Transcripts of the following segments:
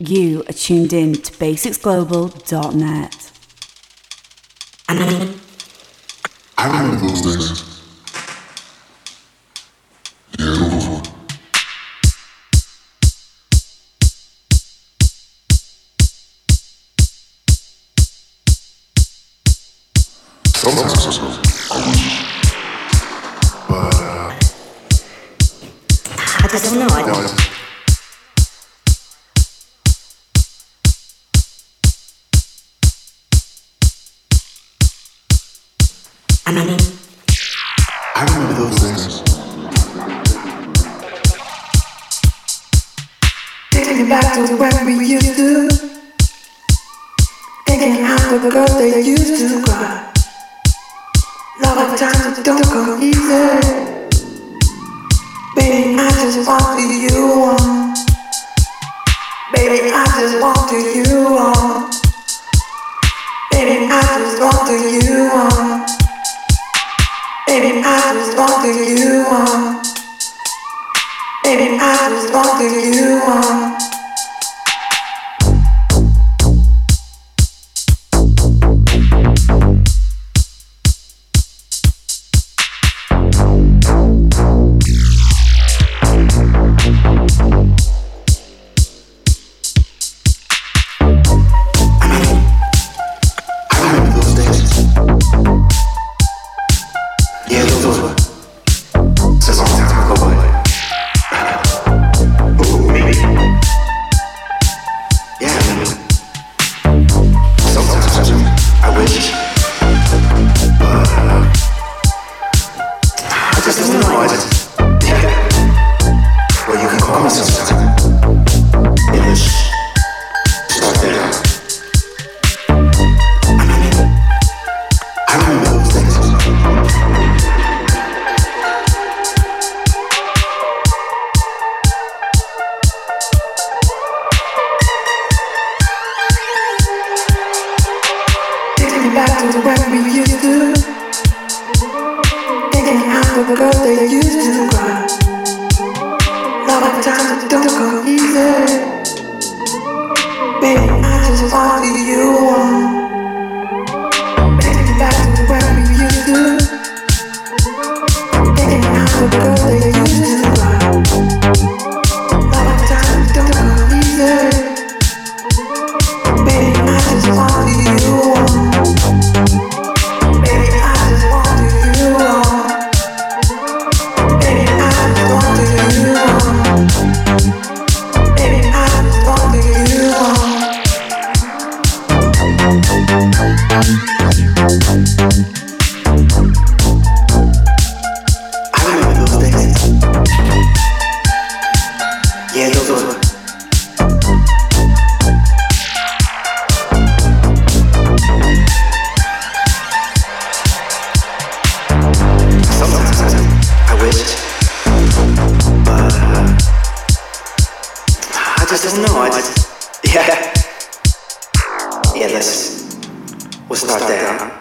You are tuned in to basicsglobal.net. I those days. Yeah. Yeah, let's, we'll start there.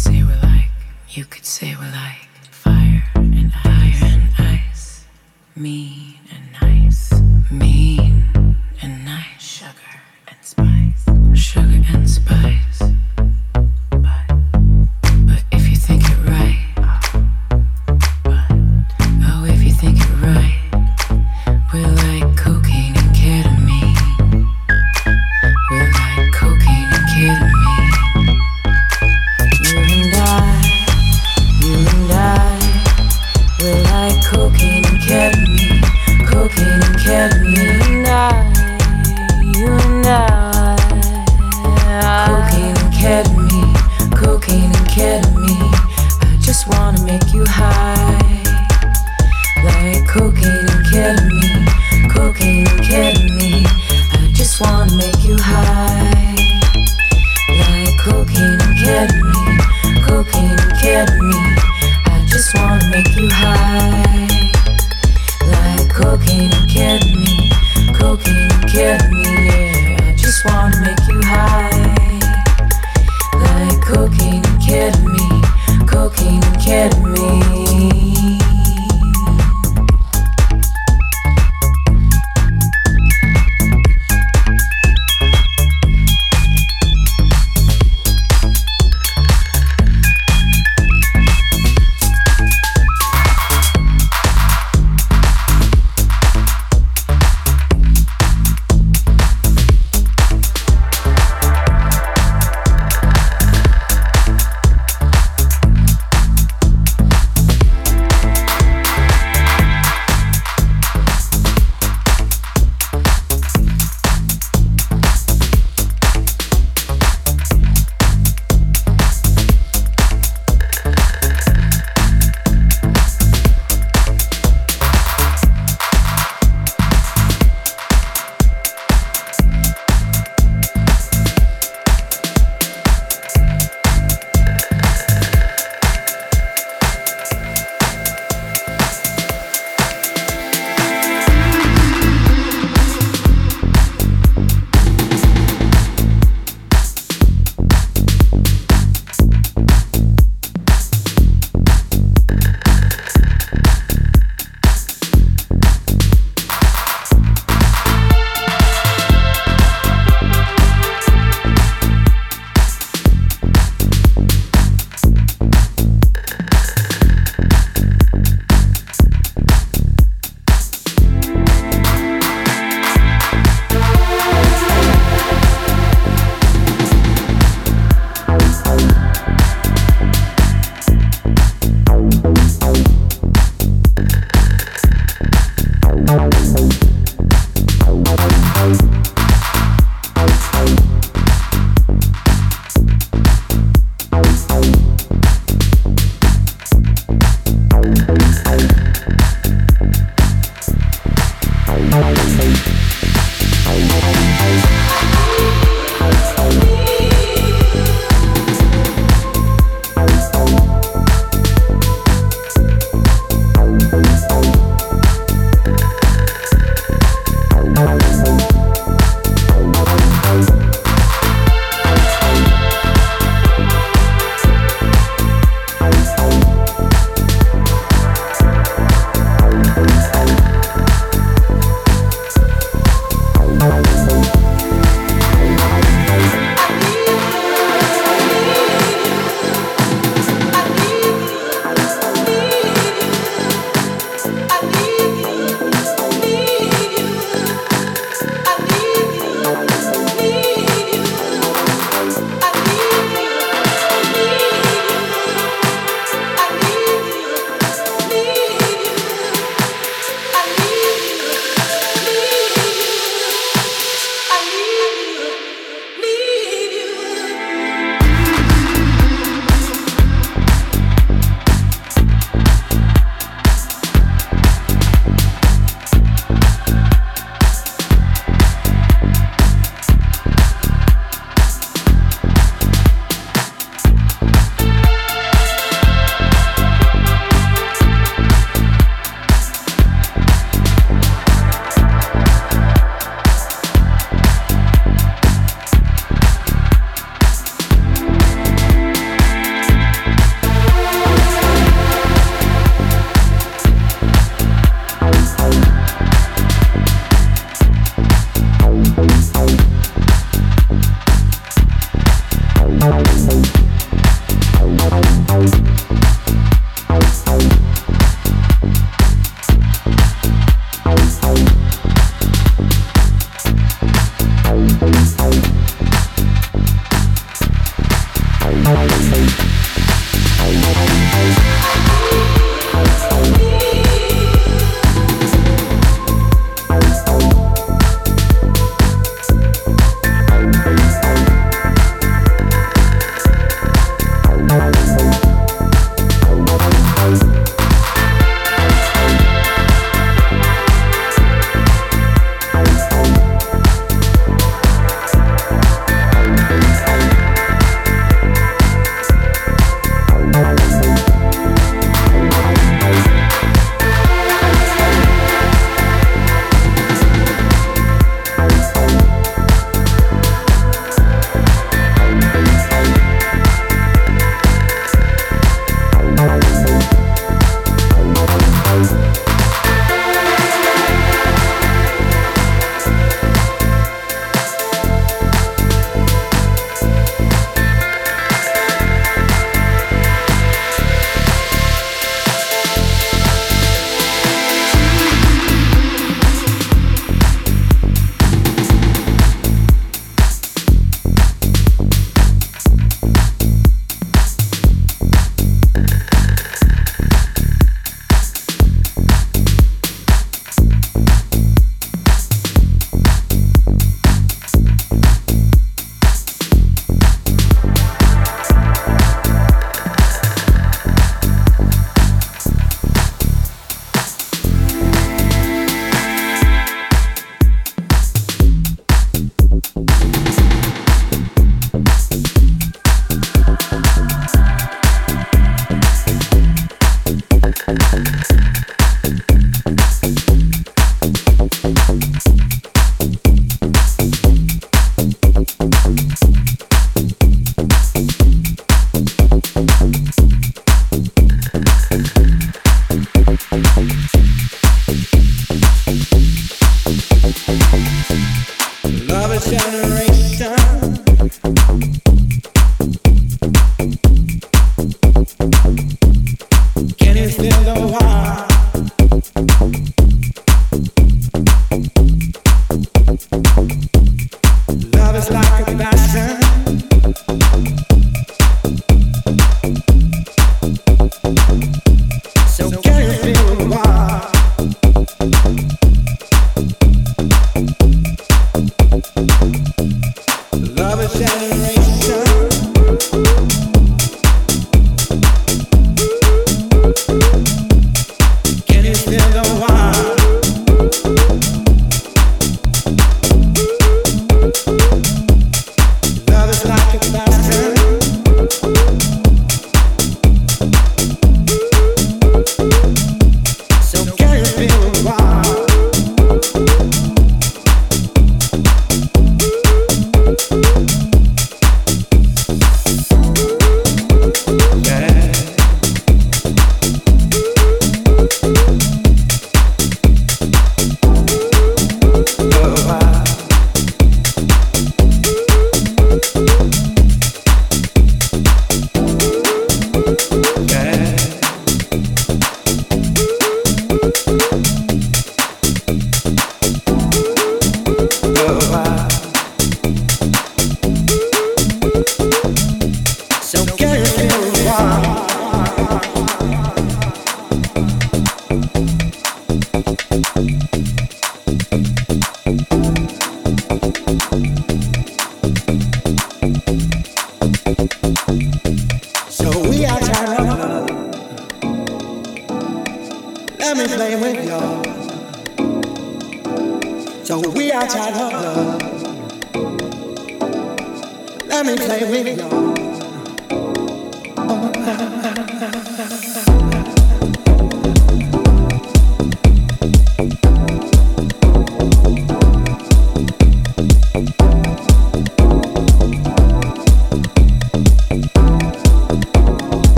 say we're like, you could say we're like fire and ice, fire and ice. mean and nice, mean and nice, sugar and spice, sugar and spice.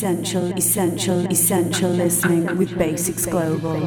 Essential, essential, essential listening with Basics Global.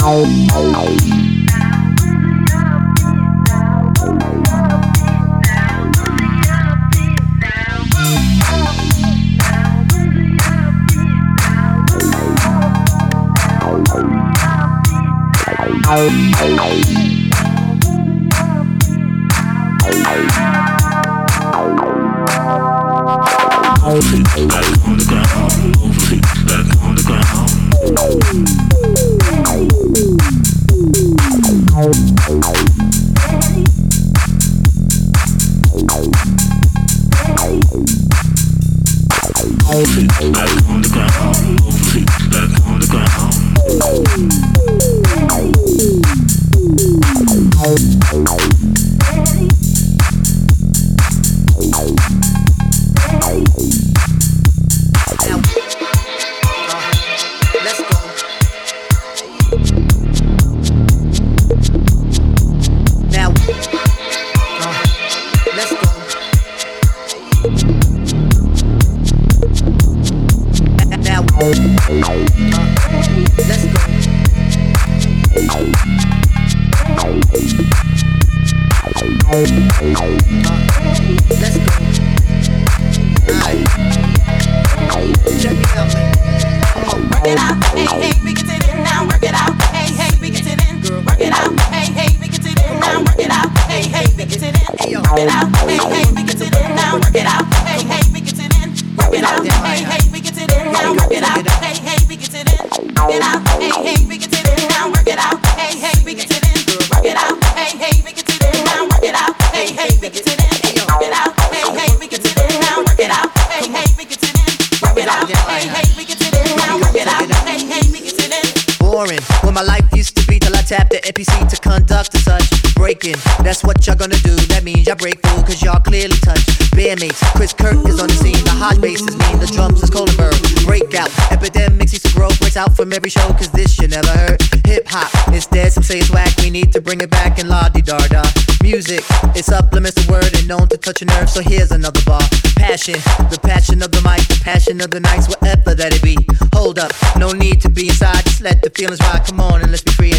Oh, oh, oh. Hey, hey. hey bring it back in la di da da. Music, it supplements the word and known to touch a nerve, so here's another bar. Passion, the passion of the mic, the passion of the nights, whatever that it be. Hold up, no need to be inside, just let the feelings ride. Come on and let's be free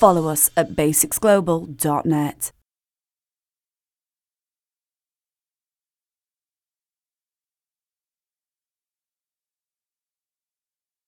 follow us at basicsglobal.net.